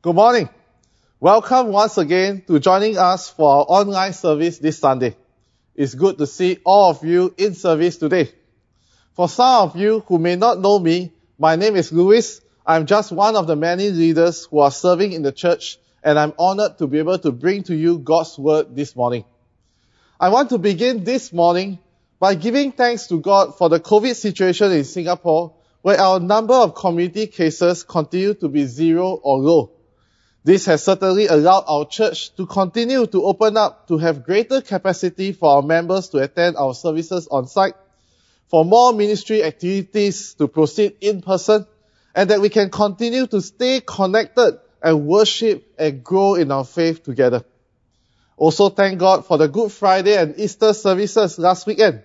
Good morning. Welcome once again to joining us for our online service this Sunday. It's good to see all of you in service today. For some of you who may not know me, my name is Louis. I'm just one of the many leaders who are serving in the church and I'm honored to be able to bring to you God's word this morning. I want to begin this morning by giving thanks to God for the COVID situation in Singapore where our number of community cases continue to be zero or low. This has certainly allowed our church to continue to open up to have greater capacity for our members to attend our services on site, for more ministry activities to proceed in person, and that we can continue to stay connected and worship and grow in our faith together. Also thank God for the Good Friday and Easter services last weekend.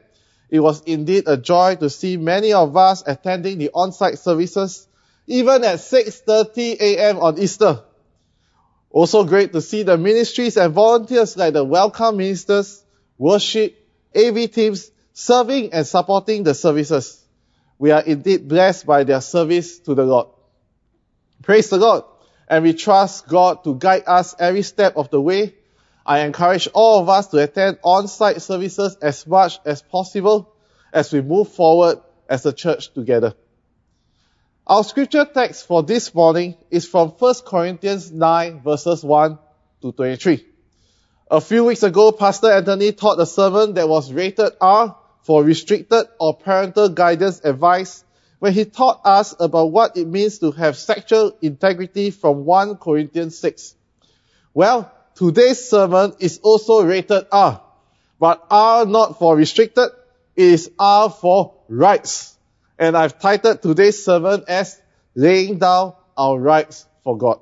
It was indeed a joy to see many of us attending the on-site services, even at 6.30 a.m. on Easter. Also great to see the ministries and volunteers like the welcome ministers, worship, AV teams, serving and supporting the services. We are indeed blessed by their service to the Lord. Praise the Lord. And we trust God to guide us every step of the way. I encourage all of us to attend on-site services as much as possible as we move forward as a church together. Our scripture text for this morning is from 1 Corinthians 9 verses 1 to 23. A few weeks ago, Pastor Anthony taught a sermon that was rated R for restricted or parental guidance advice when he taught us about what it means to have sexual integrity from 1 Corinthians 6. Well, today's sermon is also rated R, but R not for restricted, it is R for rights. And I've titled today's sermon as Laying Down Our Rights for God.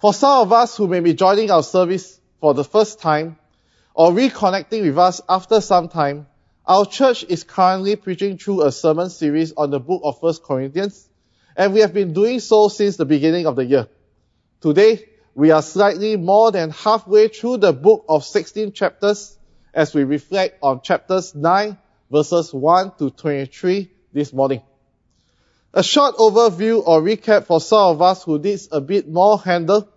For some of us who may be joining our service for the first time or reconnecting with us after some time, our church is currently preaching through a sermon series on the book of 1 Corinthians, and we have been doing so since the beginning of the year. Today, we are slightly more than halfway through the book of 16 chapters as we reflect on chapters 9 verses 1 to 23 this morning. A short overview or recap for some of us who needs a bit more handle.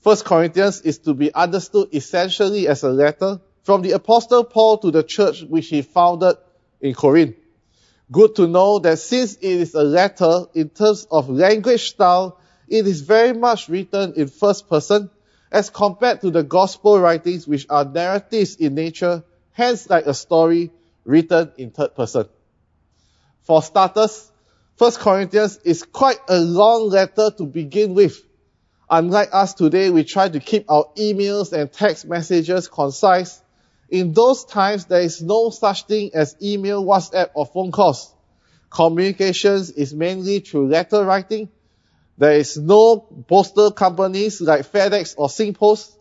First Corinthians is to be understood essentially as a letter from the apostle Paul to the church which he founded in Corinth. Good to know that since it is a letter in terms of language style, it is very much written in first person as compared to the gospel writings which are narratives in nature, hence like a story written in third person. For starters, First Corinthians is quite a long letter to begin with. Unlike us today, we try to keep our emails and text messages concise. In those times, there is no such thing as email, WhatsApp, or phone calls. Communications is mainly through letter writing. There is no postal companies like FedEx or SingPost.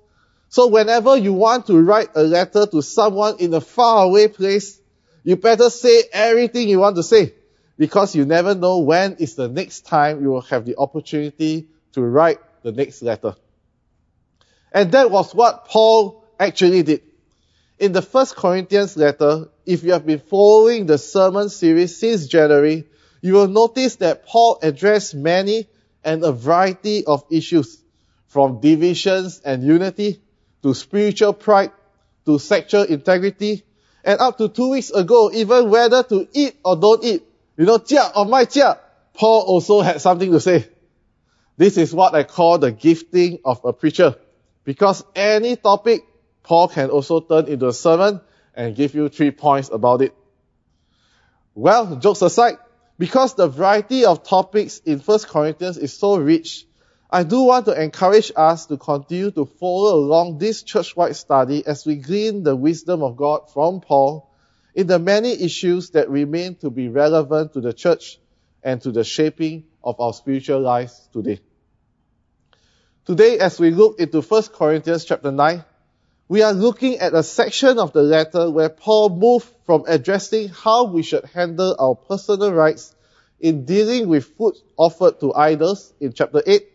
So whenever you want to write a letter to someone in a faraway place, you better say everything you want to say because you never know when is the next time you will have the opportunity to write the next letter. And that was what Paul actually did. In the first Corinthians letter, if you have been following the sermon series since January, you will notice that Paul addressed many and a variety of issues, from divisions and unity, to spiritual pride, to sexual integrity, and up to two weeks ago, even whether to eat or don't eat, you know, jia or my jia, Paul also had something to say. This is what I call the gifting of a preacher. Because any topic, Paul can also turn into a sermon and give you three points about it. Well, jokes aside, because the variety of topics in 1 Corinthians is so rich, I do want to encourage us to continue to follow along this church-wide study as we glean the wisdom of God from Paul in the many issues that remain to be relevant to the church and to the shaping of our spiritual lives today. Today, as we look into 1 Corinthians chapter 9, we are looking at a section of the letter where Paul moved from addressing how we should handle our personal rights in dealing with food offered to idols in chapter 8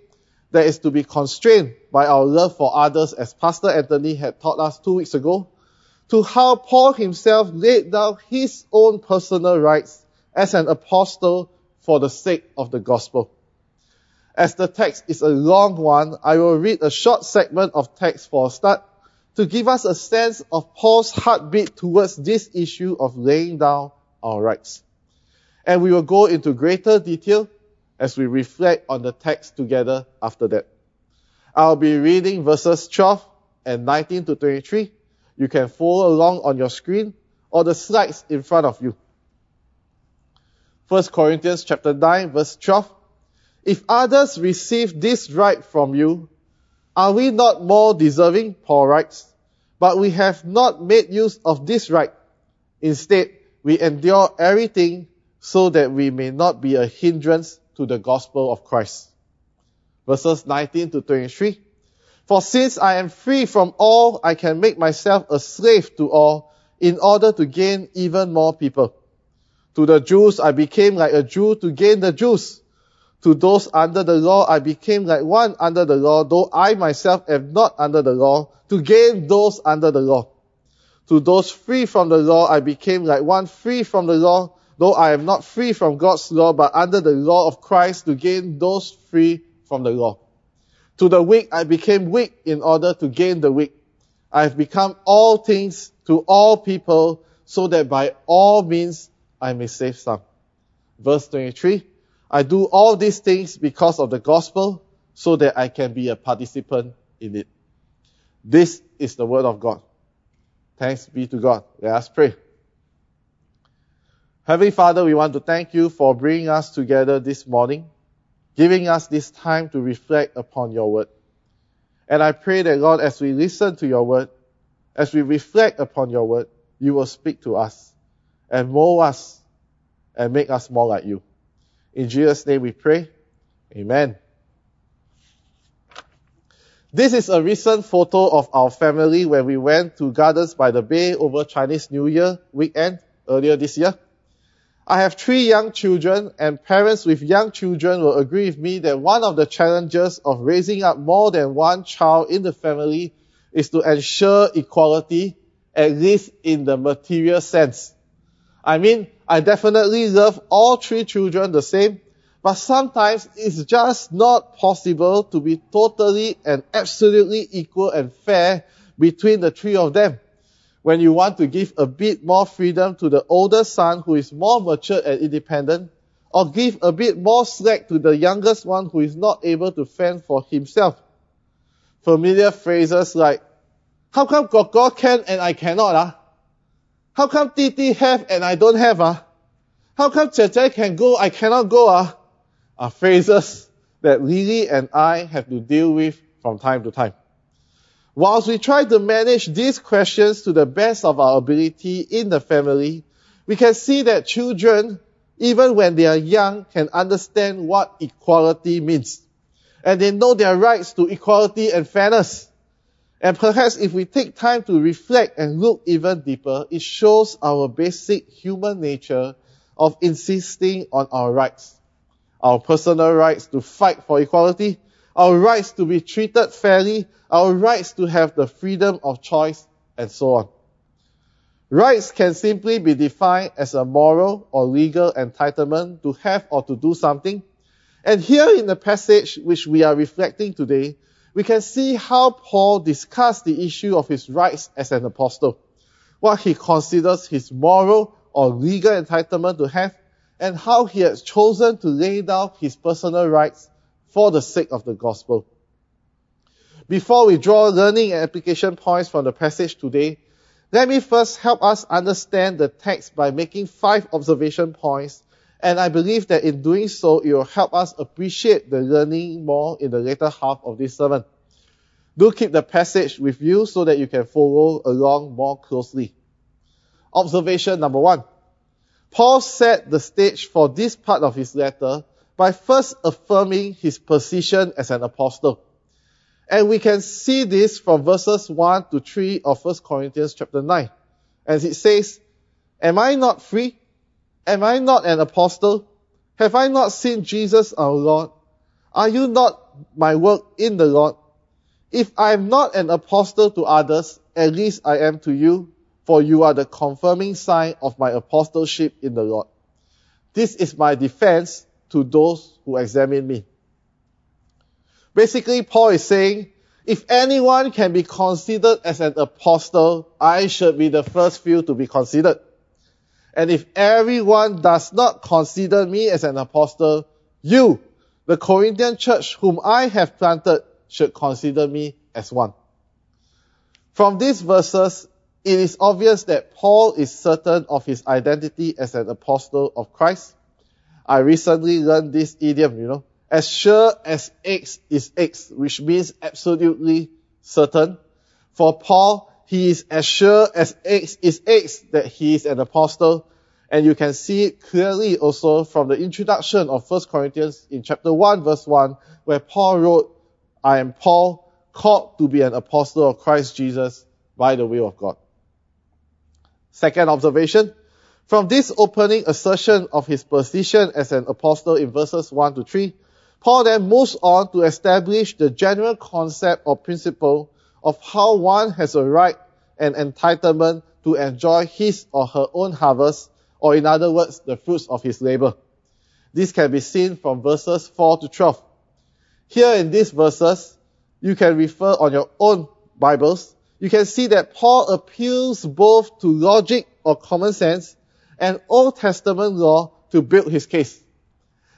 that is to be constrained by our love for others as Pastor Anthony had taught us two weeks ago, to how Paul himself laid down his own personal rights as an apostle for the sake of the gospel. As the text is a long one, I will read a short segment of text for a start to give us a sense of Paul's heartbeat towards this issue of laying down our rights. And we will go into greater detail as we reflect on the text together after that. I'll be reading verses 12 and 19 to 23. You can follow along on your screen or the slides in front of you. 1 Corinthians chapter 9 verse 12. If others receive this right from you, are we not more deserving? Paul writes. But we have not made use of this right. Instead, we endure everything so that we may not be a hindrance to the gospel of Christ. Verses 19 to 23. For since I am free from all, I can make myself a slave to all in order to gain even more people. To the Jews, I became like a Jew to gain the Jews. To those under the law, I became like one under the law, though I myself am not under the law, to gain those under the law. To those free from the law, I became like one free from the law, though I am not free from God's law, but under the law of Christ to gain those free from the law. To the weak, I became weak in order to gain the weak. I have become all things to all people so that by all means I may save some. Verse 23. I do all these things because of the gospel so that I can be a participant in it. This is the word of God. Thanks be to God. Let us pray. Heavenly Father, we want to thank you for bringing us together this morning, giving us this time to reflect upon your word. And I pray that Lord, as we listen to your word, as we reflect upon your word, you will speak to us and mold us and make us more like you. In Jesus' name we pray. Amen. This is a recent photo of our family when we went to Gardens by the Bay over Chinese New Year weekend earlier this year. I have three young children and parents with young children will agree with me that one of the challenges of raising up more than one child in the family is to ensure equality, at least in the material sense. I mean, I definitely love all three children the same, but sometimes it's just not possible to be totally and absolutely equal and fair between the three of them. When you want to give a bit more freedom to the older son who is more mature and independent, or give a bit more slack to the youngest one who is not able to fend for himself. Familiar phrases like, how come Gogo can and I cannot? Ah? How come Titi have and I don't have? Ah? How come Jie can go, I cannot go? Ah? Are phrases that Lily and I have to deal with from time to time. Whilst we try to manage these questions to the best of our ability in the family, we can see that children, even when they are young, can understand what equality means. And they know their rights to equality and fairness. And perhaps if we take time to reflect and look even deeper, it shows our basic human nature of insisting on our rights. Our personal rights to fight for equality, our rights to be treated fairly, our rights to have the freedom of choice, and so on. Rights can simply be defined as a moral or legal entitlement to have or to do something. And here in the passage which we are reflecting today, we can see how Paul discussed the issue of his rights as an apostle, what he considers his moral or legal entitlement to have, and how he has chosen to lay down his personal rights for the sake of the gospel. Before we draw learning and application points from the passage today, let me first help us understand the text by making five observation points and I believe that in doing so, it will help us appreciate the learning more in the later half of this sermon. Do keep the passage with you so that you can follow along more closely. Observation number one. Paul set the stage for this part of his letter by first affirming his position as an apostle. And we can see this from verses 1 to 3 of 1 Corinthians chapter 9. As it says, Am I not free? Am I not an apostle? Have I not seen Jesus our Lord? Are you not my work in the Lord? If I am not an apostle to others, at least I am to you, for you are the confirming sign of my apostleship in the Lord. This is my defense to those who examine me. Basically, Paul is saying, if anyone can be considered as an apostle, I should be the first few to be considered. And if everyone does not consider me as an apostle, you, the Corinthian church whom I have planted, should consider me as one. From these verses, it is obvious that Paul is certain of his identity as an apostle of Christ. I recently learned this idiom, you know, as sure as X is X, which means absolutely certain. For Paul, he is as sure as X is X that he is an apostle. And you can see it clearly also from the introduction of 1 Corinthians in chapter 1 verse 1, where Paul wrote, I am Paul, called to be an apostle of Christ Jesus by the will of God. Second observation, from this opening assertion of his position as an apostle in verses 1 to 3, Paul then moves on to establish the general concept or principle of how one has a right and entitlement to enjoy his or her own harvest, or in other words, the fruits of his labor. This can be seen from verses 4 to 12. Here in these verses, you can refer on your own Bibles. You can see that Paul appeals both to logic or common sense and Old Testament law to build his case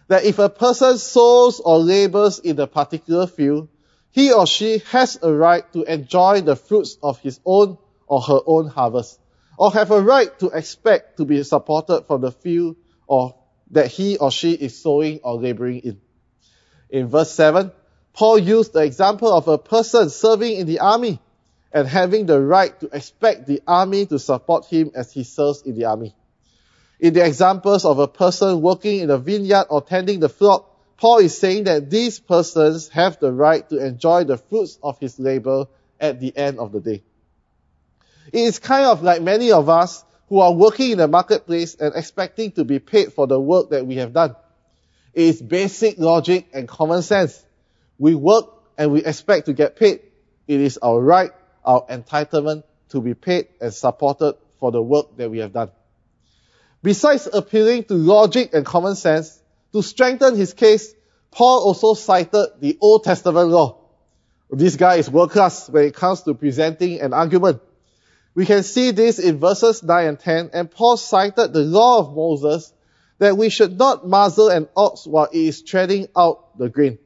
that if a person sows or labors in a particular field, he or she has a right to enjoy the fruits of his own or her own harvest, or have a right to expect to be supported from the field or that he or she is sowing or laboring in. In verse 7, Paul used the example of a person serving in the army and having the right to expect the army to support him as he serves in the army. In the examples of a person working in a vineyard or tending the flock, Paul is saying that these persons have the right to enjoy the fruits of his labor at the end of the day. It is kind of like many of us who are working in the marketplace and expecting to be paid for the work that we have done. It is basic logic and common sense. We work and we expect to get paid. It is our right, our entitlement to be paid and supported for the work that we have done. Besides appealing to logic and common sense, to strengthen his case, Paul also cited the Old Testament law. This guy is world class when it comes to presenting an argument. We can see this in verses 9 and 10, and Paul cited the law of Moses that we should not muzzle an ox while it is treading out the grain.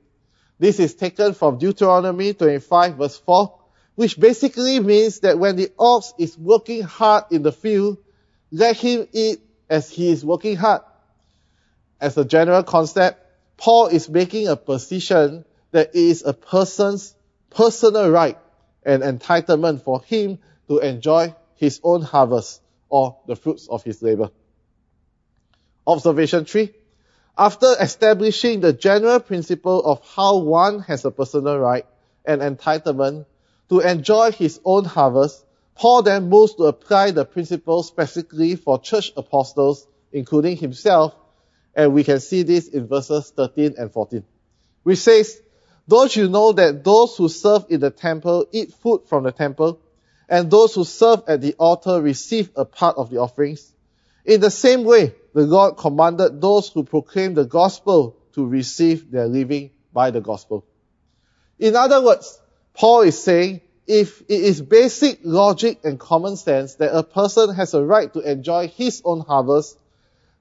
This is taken from Deuteronomy 25 verse 4, which basically means that when the ox is working hard in the field, let him eat as he is working hard. As a general concept, Paul is making a position that it is a person's personal right and entitlement for him to enjoy his own harvest or the fruits of his labor. Observation 3. After establishing the general principle of how one has a personal right and entitlement to enjoy his own harvest, Paul then moves to apply the principle specifically for church apostles, including himself, and we can see this in verses 13 and 14, which says, Don't you know that those who serve in the temple eat food from the temple, and those who serve at the altar receive a part of the offerings? In the same way, the Lord commanded those who proclaim the gospel to receive their living by the gospel. In other words, Paul is saying if it is basic logic and common sense that a person has a right to enjoy his own harvest,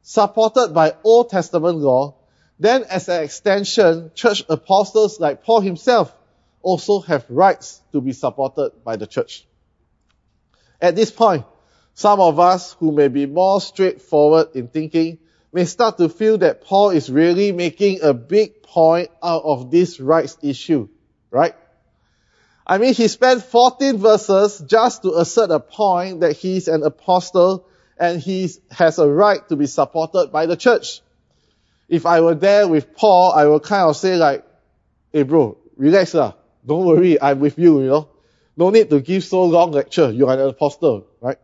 supported by Old Testament law, then as an extension, church apostles like Paul himself also have rights to be supported by the church. At this point, some of us who may be more straightforward in thinking may start to feel that Paul is really making a big point out of this rights issue, right? I mean, he spent 14 verses just to assert a point that he's an apostle and he has a right to be supported by the church. If I were there with Paul, I would kind of say like, hey bro, relax lah. Don't worry, I'm with you, you know. No need to give so long lecture. You are an apostle, right?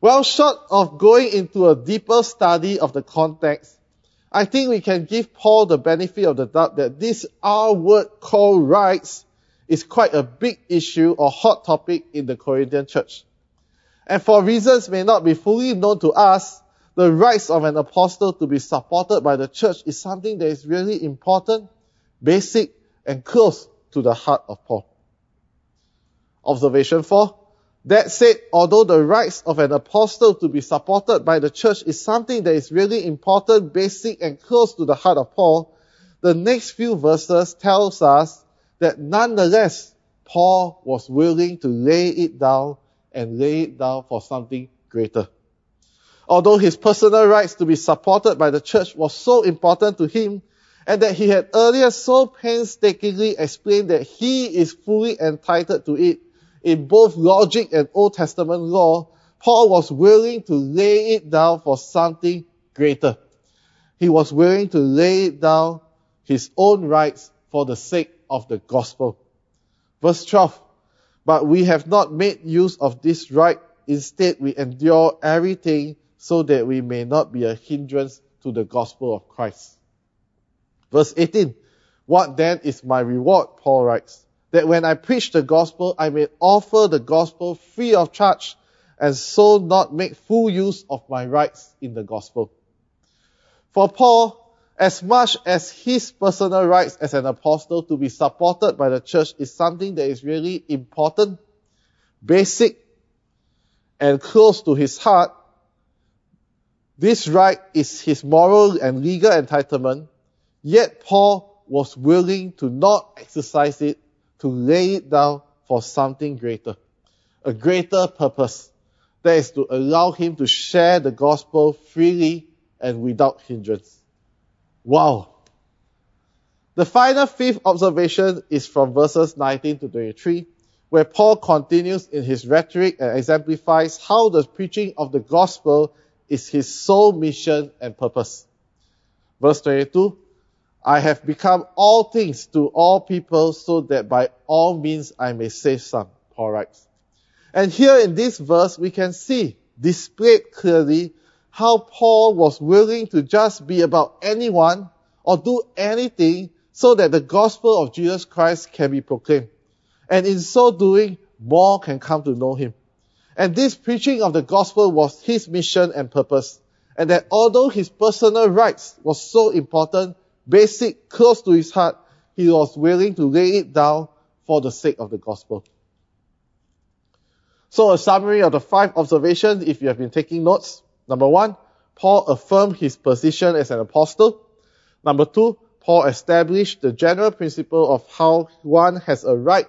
Well, short of going into a deeper study of the context, I think we can give Paul the benefit of the doubt that this R word called rights is quite a big issue or hot topic in the Corinthian church. And for reasons may not be fully known to us, the rights of an apostle to be supported by the church is something that is really important, basic, and close to the heart of Paul. Observation 4. That said, although the rights of an apostle to be supported by the church is something that is really important, basic, and close to the heart of Paul, the next few verses tells us that nonetheless, Paul was willing to lay it down and lay it down for something greater. Although his personal rights to be supported by the church was so important to him, and that he had earlier so painstakingly explained that he is fully entitled to it in both logic and Old Testament law, Paul was willing to lay it down for something greater. He was willing to lay down his own rights for the sake of the gospel. Verse 12. But we have not made use of this right. Instead, we endure everything so that we may not be a hindrance to the gospel of Christ. Verse 18. What then is my reward? Paul writes. That when I preach the gospel, I may offer the gospel free of charge and so not make full use of my rights in the gospel. For Paul, as much as his personal rights as an apostle to be supported by the church is something that is really important, basic, and close to his heart, this right is his moral and legal entitlement, yet Paul was willing to not exercise it, to lay it down for something greater, a greater purpose. That is to allow him to share the gospel freely and without hindrance. Wow. The final fifth observation is from verses 19 to 23, where Paul continues in his rhetoric and exemplifies how the preaching of the gospel is his sole mission and purpose. Verse 22, I have become all things to all people so that by all means I may save some, Paul writes. And here in this verse, we can see displayed clearly how Paul was willing to just be about anyone or do anything so that the gospel of Jesus Christ can be proclaimed. And in so doing, more can come to know him. And this preaching of the gospel was his mission and purpose. And that although his personal rights was so important, basic, close to his heart, he was willing to lay it down for the sake of the gospel. So a summary of the five observations, if you have been taking notes. Number one, Paul affirmed his position as an apostle. Number two, Paul established the general principle of how one has a right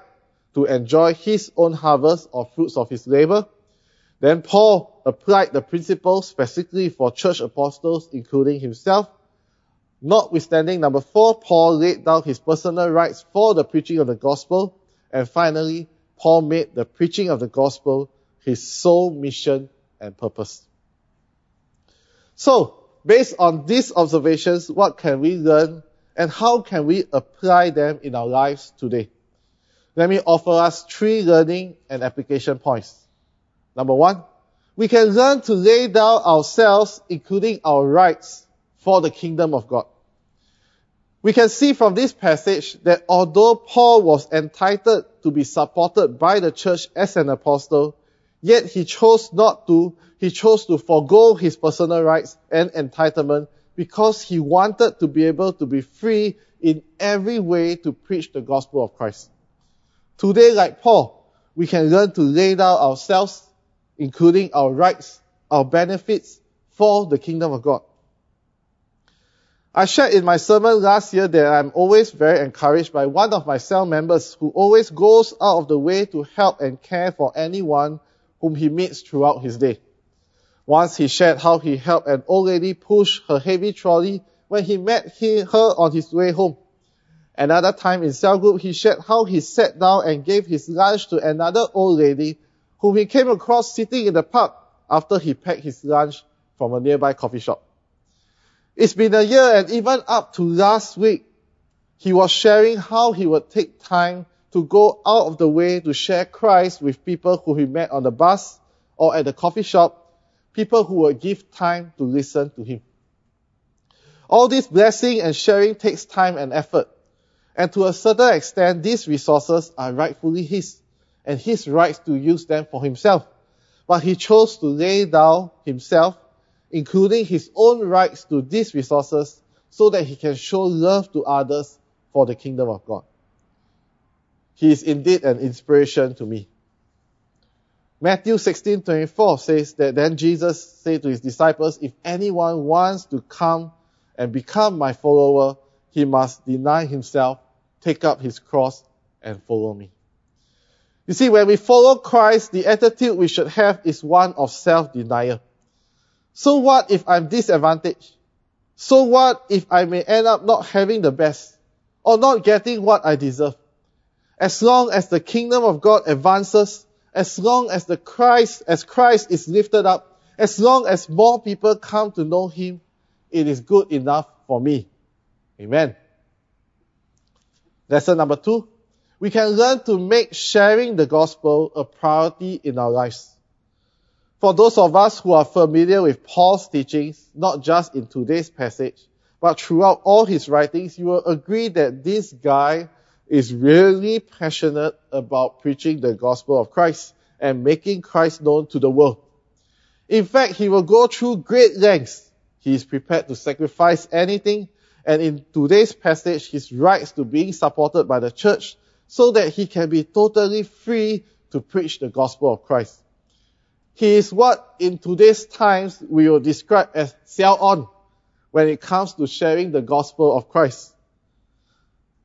to enjoy his own harvest or fruits of his labor. Then Paul applied the principle specifically for church apostles, including himself. Notwithstanding number four, Paul laid down his personal rights for the preaching of the gospel. And finally, Paul made the preaching of the gospel his sole mission and purpose. So, based on these observations, what can we learn and how can we apply them in our lives today? Let me offer us three learning and application points. Number one, we can learn to lay down ourselves, including our rights, for the kingdom of God. We can see from this passage that although Paul was entitled to be supported by the church as an apostle, yet he chose not to, he chose to forego his personal rights and entitlement because he wanted to be able to be free in every way to preach the gospel of Christ. Today, like Paul, we can learn to lay down ourselves, including our rights, our benefits for the kingdom of God. I shared in my sermon last year that I'm always very encouraged by one of my cell members who always goes out of the way to help and care for anyone whom he meets throughout his day. Once he shared how he helped an old lady push her heavy trolley when he met he, her on his way home. Another time in cell group, he shared how he sat down and gave his lunch to another old lady whom he came across sitting in the park after he packed his lunch from a nearby coffee shop. It's been a year and even up to last week, he was sharing how he would take time to go out of the way to share Christ with people who he met on the bus or at the coffee shop, people who would give time to listen to him. All this blessing and sharing takes time and effort. And to a certain extent, these resources are rightfully his and his rights to use them for himself. But he chose to lay down himself, including his own rights to these resources, so that he can show love to others for the kingdom of God. he is indeed an inspiration to me. Matthew 16:24 says that then Jesus said to his disciples, if anyone wants to come and become my follower, he must deny himself, take up his cross and follow me. You see, when we follow Christ, the attitude we should have is one of self-denial. So what if I'm disadvantaged? So what if I may end up not having the best or not getting what I deserve? As long as the kingdom of God advances, as long as the Christ, as Christ is lifted up, as long as more people come to know Him, it is good enough for me. Amen. Lesson number two. We can learn to make sharing the gospel a priority in our lives. For those of us who are familiar with Paul's teachings, not just in today's passage, but throughout all his writings, you will agree that this guy is really passionate about preaching the gospel of Christ and making Christ known to the world. In fact, he will go through great lengths. He is prepared to sacrifice anything, and in today's passage, his rights to being supported by the church so that he can be totally free to preach the gospel of Christ. He is what in today's times we will describe as sell on when it comes to sharing the gospel of Christ.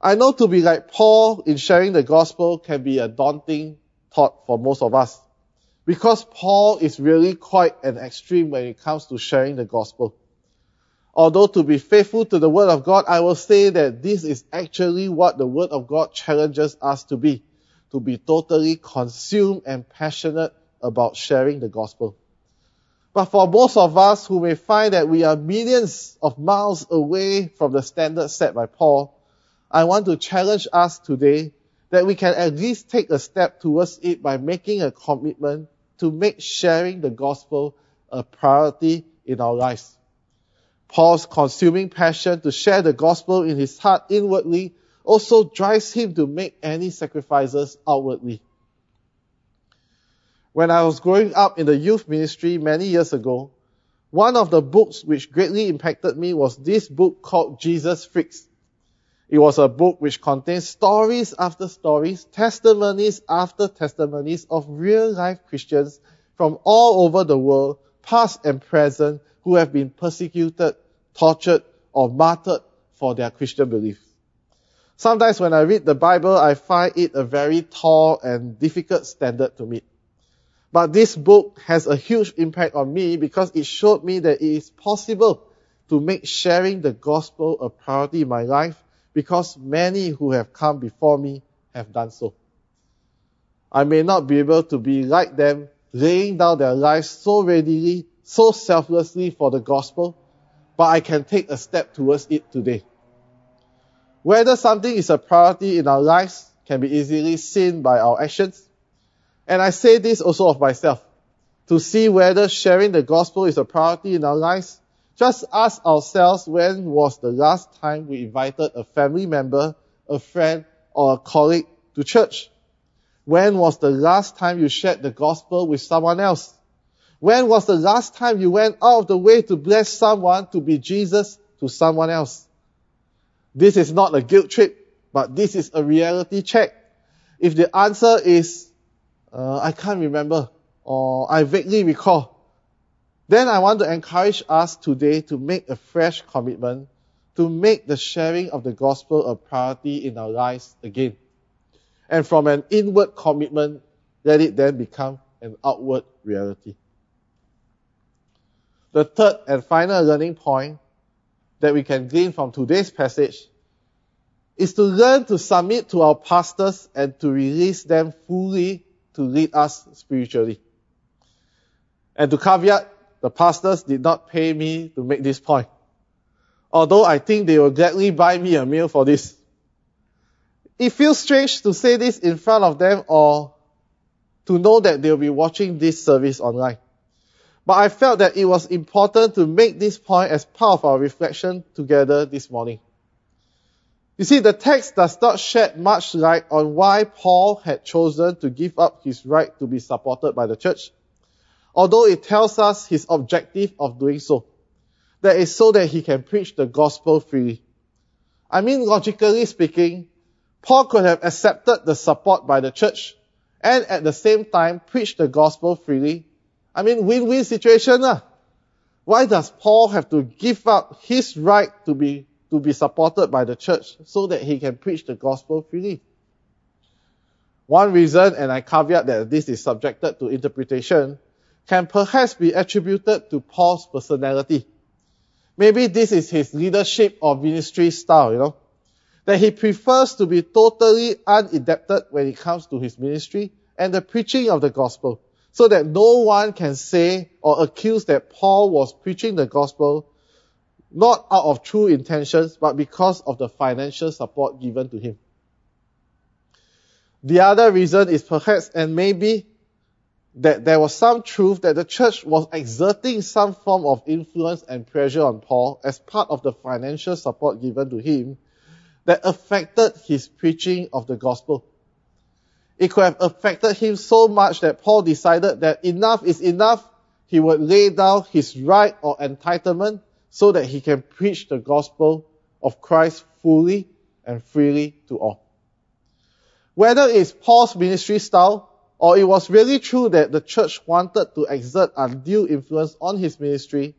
I know to be like Paul in sharing the gospel can be a daunting thought for most of us because Paul is really quite an extreme when it comes to sharing the gospel. Although to be faithful to the Word of God, I will say that this is actually what the Word of God challenges us to be. To be totally consumed and passionate about sharing the gospel. But for most of us who may find that we are millions of miles away from the standard set by Paul, I want to challenge us today that we can at least take a step towards it by making a commitment to make sharing the gospel a priority in our lives. Paul's consuming passion to share the gospel in his heart inwardly also drives him to make any sacrifices outwardly. When I was growing up in the youth ministry many years ago, one of the books which greatly impacted me was this book called Jesus Freaks. It was a book which contains stories after stories, testimonies after testimonies of real life Christians from all over the world, past and present, who have been persecuted, tortured, or martyred for their Christian beliefs. Sometimes when I read the Bible, I find it a very tall and difficult standard to meet. But this book has a huge impact on me because it showed me that it is possible to make sharing the gospel a priority in my life because many who have come before me have done so. I may not be able to be like them, laying down their lives so readily, so selflessly for the gospel, but I can take a step towards it today. Whether something is a priority in our lives can be easily seen by our actions. And I say this also of myself. To see whether sharing the gospel is a priority in our lives, just ask ourselves when was the last time we invited a family member, a friend, or a colleague to church? When was the last time you shared the gospel with someone else? When was the last time you went out of the way to bless someone to be Jesus to someone else? This is not a guilt trip, but this is a reality check. If the answer is, uh, I can't remember, or I vaguely recall, then I want to encourage us today to make a fresh commitment to make the sharing of the gospel a priority in our lives again. And from an inward commitment, let it then become an outward reality. The third and final learning point that we can glean from today's passage is to learn to submit to our pastors and to release them fully to lead us spiritually. And to caveat, the pastors did not pay me to make this point. Although I think they will gladly buy me a meal for this. It feels strange to say this in front of them or to know that they'll be watching this service online. But I felt that it was important to make this point as part of our reflection together this morning. You see, the text does not shed much light on why Paul had chosen to give up his right to be supported by the church, although it tells us his objective of doing so. That is so that he can preach the gospel freely. I mean, logically speaking, Paul could have accepted the support by the church and at the same time preach the gospel freely. I mean, win-win situation. Lah. Why does Paul have to give up his right to be, to be supported by the church so that he can preach the gospel freely? One reason, and I caveat that this is subjected to interpretation, can perhaps be attributed to Paul's personality. Maybe this is his leadership or ministry style, you know, that he prefers to be totally unadapted when it comes to his ministry and the preaching of the gospel, so that no one can say or accuse that Paul was preaching the gospel not out of true intentions, but because of the financial support given to him. The other reason is perhaps, and maybe, that there was some truth that the church was exerting some form of influence and pressure on Paul as part of the financial support given to him that affected his preaching of the gospel. It could have affected him so much that Paul decided that enough is enough. He would lay down his right or entitlement so that he can preach the gospel of Christ fully and freely to all. Whether it's Paul's ministry style or it was really true that the church wanted to exert undue influence on his ministry,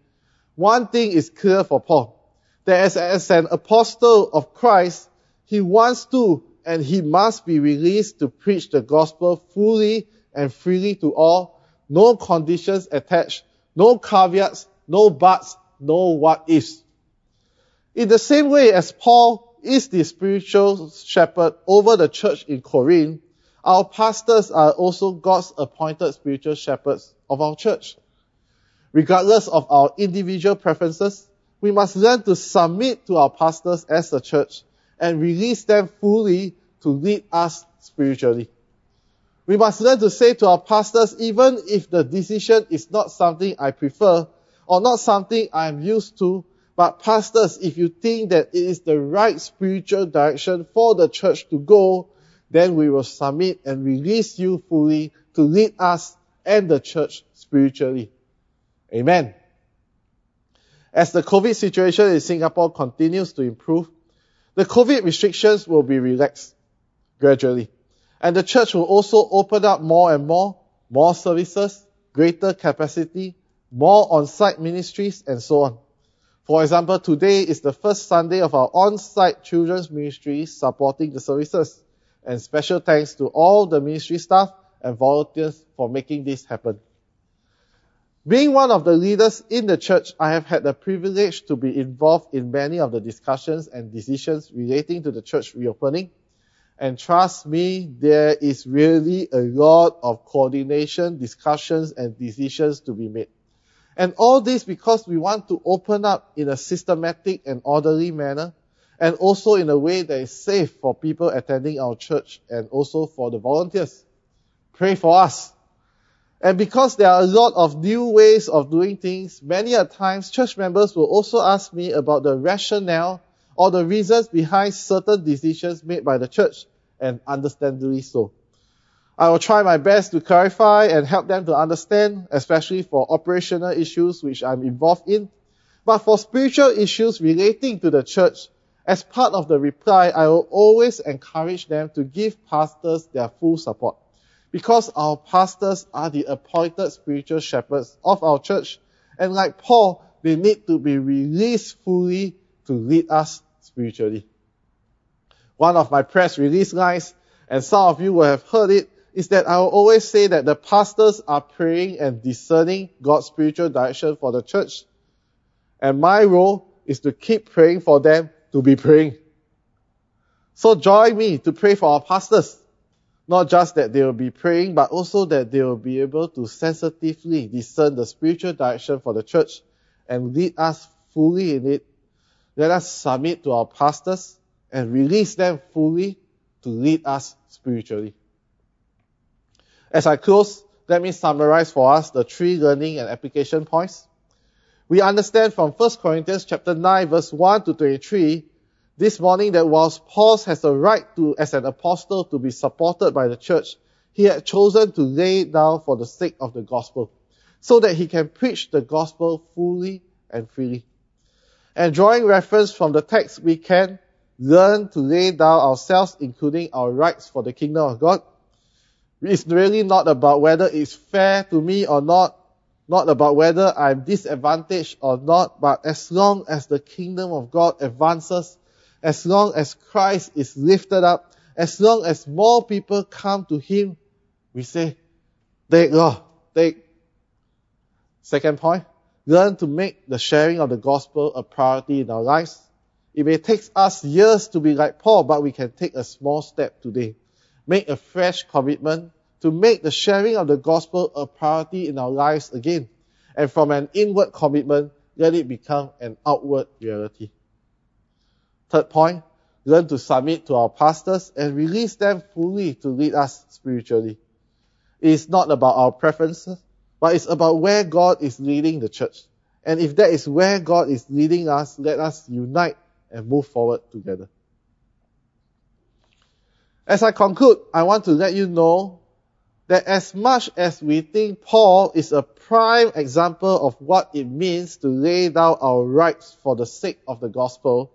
one thing is clear for Paul. That as, as an apostle of Christ, he wants to and he must be released to preach the gospel fully and freely to all. No conditions attached, no caveats, no buts, no what ifs. In the same way as Paul is the spiritual shepherd over the church in Corinth, our pastors are also God's appointed spiritual shepherds of our church. Regardless of our individual preferences, we must learn to submit to our pastors as a church and release them fully to lead us spiritually. We must learn to say to our pastors, even if the decision is not something I prefer or not something I'm used to, but pastors, if you think that it is the right spiritual direction for the church to go, then we will submit and release you fully to lead us and the church spiritually. Amen. As the COVID situation in Singapore continues to improve, the COVID restrictions will be relaxed gradually. And the church will also open up more and more, more services, greater capacity, more on-site ministries, and so on. For example, today is the first Sunday of our on-site children's ministry supporting the services and special thanks to all the ministry staff and volunteers for making this happen. Being one of the leaders in the church, I have had the privilege to be involved in many of the discussions and decisions relating to the church reopening. And trust me, there is really a lot of coordination, discussions, and decisions to be made. And all this because we want to open up in a systematic and orderly manner and also in a way that is safe for people attending our church and also for the volunteers. Pray for us. And because there are a lot of new ways of doing things, many a times church members will also ask me about the rationale or the reasons behind certain decisions made by the church, and understandably so. I will try my best to clarify and help them to understand, especially for operational issues which I'm involved in. But for spiritual issues relating to the church, as part of the reply, I will always encourage them to give pastors their full support. Because our pastors are the appointed spiritual shepherds of our church. And like Paul, they need to be released fully to lead us spiritually. One of my press release lines, and some of you will have heard it, is that I will always say that the pastors are praying and discerning God's spiritual direction for the church. And my role is to keep praying for them to be praying. So join me to pray for our pastors. Not just that they will be praying, but also that they will be able to sensitively discern the spiritual direction for the church and lead us fully in it. Let us submit to our pastors and release them fully to lead us spiritually. As I close, let me summarize for us the three learning and application points. We understand from 1 Corinthians chapter 9 verse 1 to 23 this morning that whilst Paul has a right to, as an apostle, to be supported by the church, he had chosen to lay down for the sake of the gospel, so that he can preach the gospel fully and freely. And drawing reference from the text, we can learn to lay down ourselves, including our rights for the kingdom of God. It's really not about whether it's fair to me or not, not about whether I'm disadvantaged or not, but as long as the kingdom of God advances, as long as Christ is lifted up, as long as more people come to Him, we say, take Lord, take. Second point, learn to make the sharing of the gospel a priority in our lives. It may take us years to be like Paul, but we can take a small step today. Make a fresh commitment to make the sharing of the gospel a priority in our lives again. And from an inward commitment, let it become an outward reality. Third point, learn to submit to our pastors and release them fully to lead us spiritually. It is not about our preferences, but it's about where God is leading the church. And if that is where God is leading us, let us unite and move forward together. As I conclude, I want to let you know that as much as we think Paul is a prime example of what it means to lay down our rights for the sake of the gospel,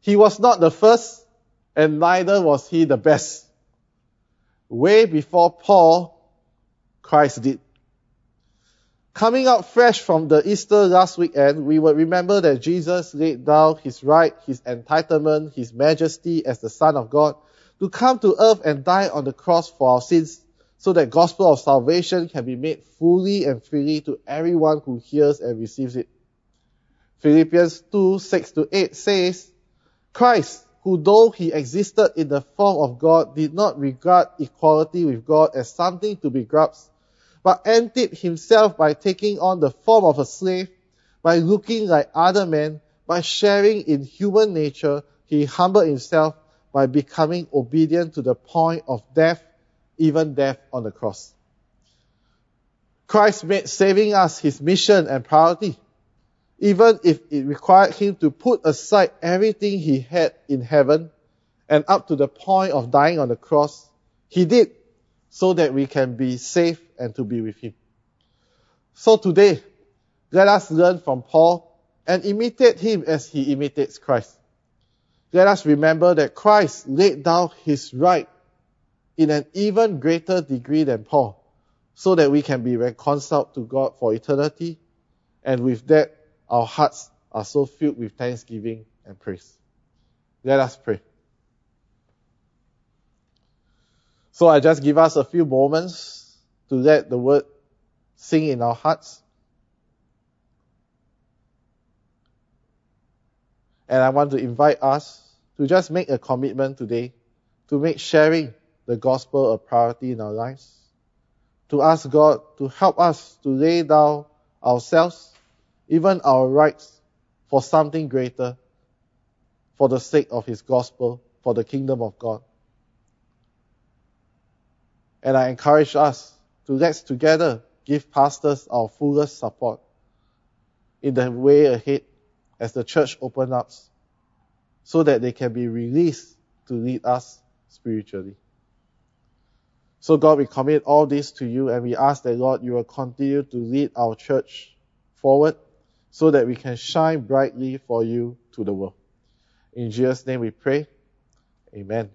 he was not the first and neither was he the best. Way before Paul, Christ did. Coming out fresh from the Easter last weekend, we will remember that Jesus laid down his right, his entitlement, his majesty as the Son of God to come to earth and die on the cross for our sins so that gospel of salvation can be made fully and freely to everyone who hears and receives it. Philippians 2, 6 to 8 says, Christ, who though he existed in the form of God, did not regard equality with God as something to be grasped, but emptied himself by taking on the form of a slave, by looking like other men, by sharing in human nature, he humbled himself by becoming obedient to the point of death, even death on the cross. Christ made saving us his mission and priority, even if it required him to put aside everything he had in heaven and up to the point of dying on the cross. He did so that we can be safe and to be with Him. So today, let us learn from Paul and imitate him as he imitates Christ. Let us remember that Christ laid down his right in an even greater degree than Paul, so that we can be reconciled to God for eternity, and with that, our hearts are so filled with thanksgiving and praise. Let us pray. So I just give us a few moments to let the word sing in our hearts. And I want to invite us to just make a commitment today to make sharing the gospel a priority in our lives. To ask God to help us to lay down ourselves, even our rights, for something greater, for the sake of His gospel, for the kingdom of God. And I encourage us to let's together give pastors our fullest support in the way ahead as the church opens up so that they can be released to lead us spiritually. So God, we commit all this to you and we ask that Lord, you will continue to lead our church forward so that we can shine brightly for you to the world. In Jesus' name we pray. Amen.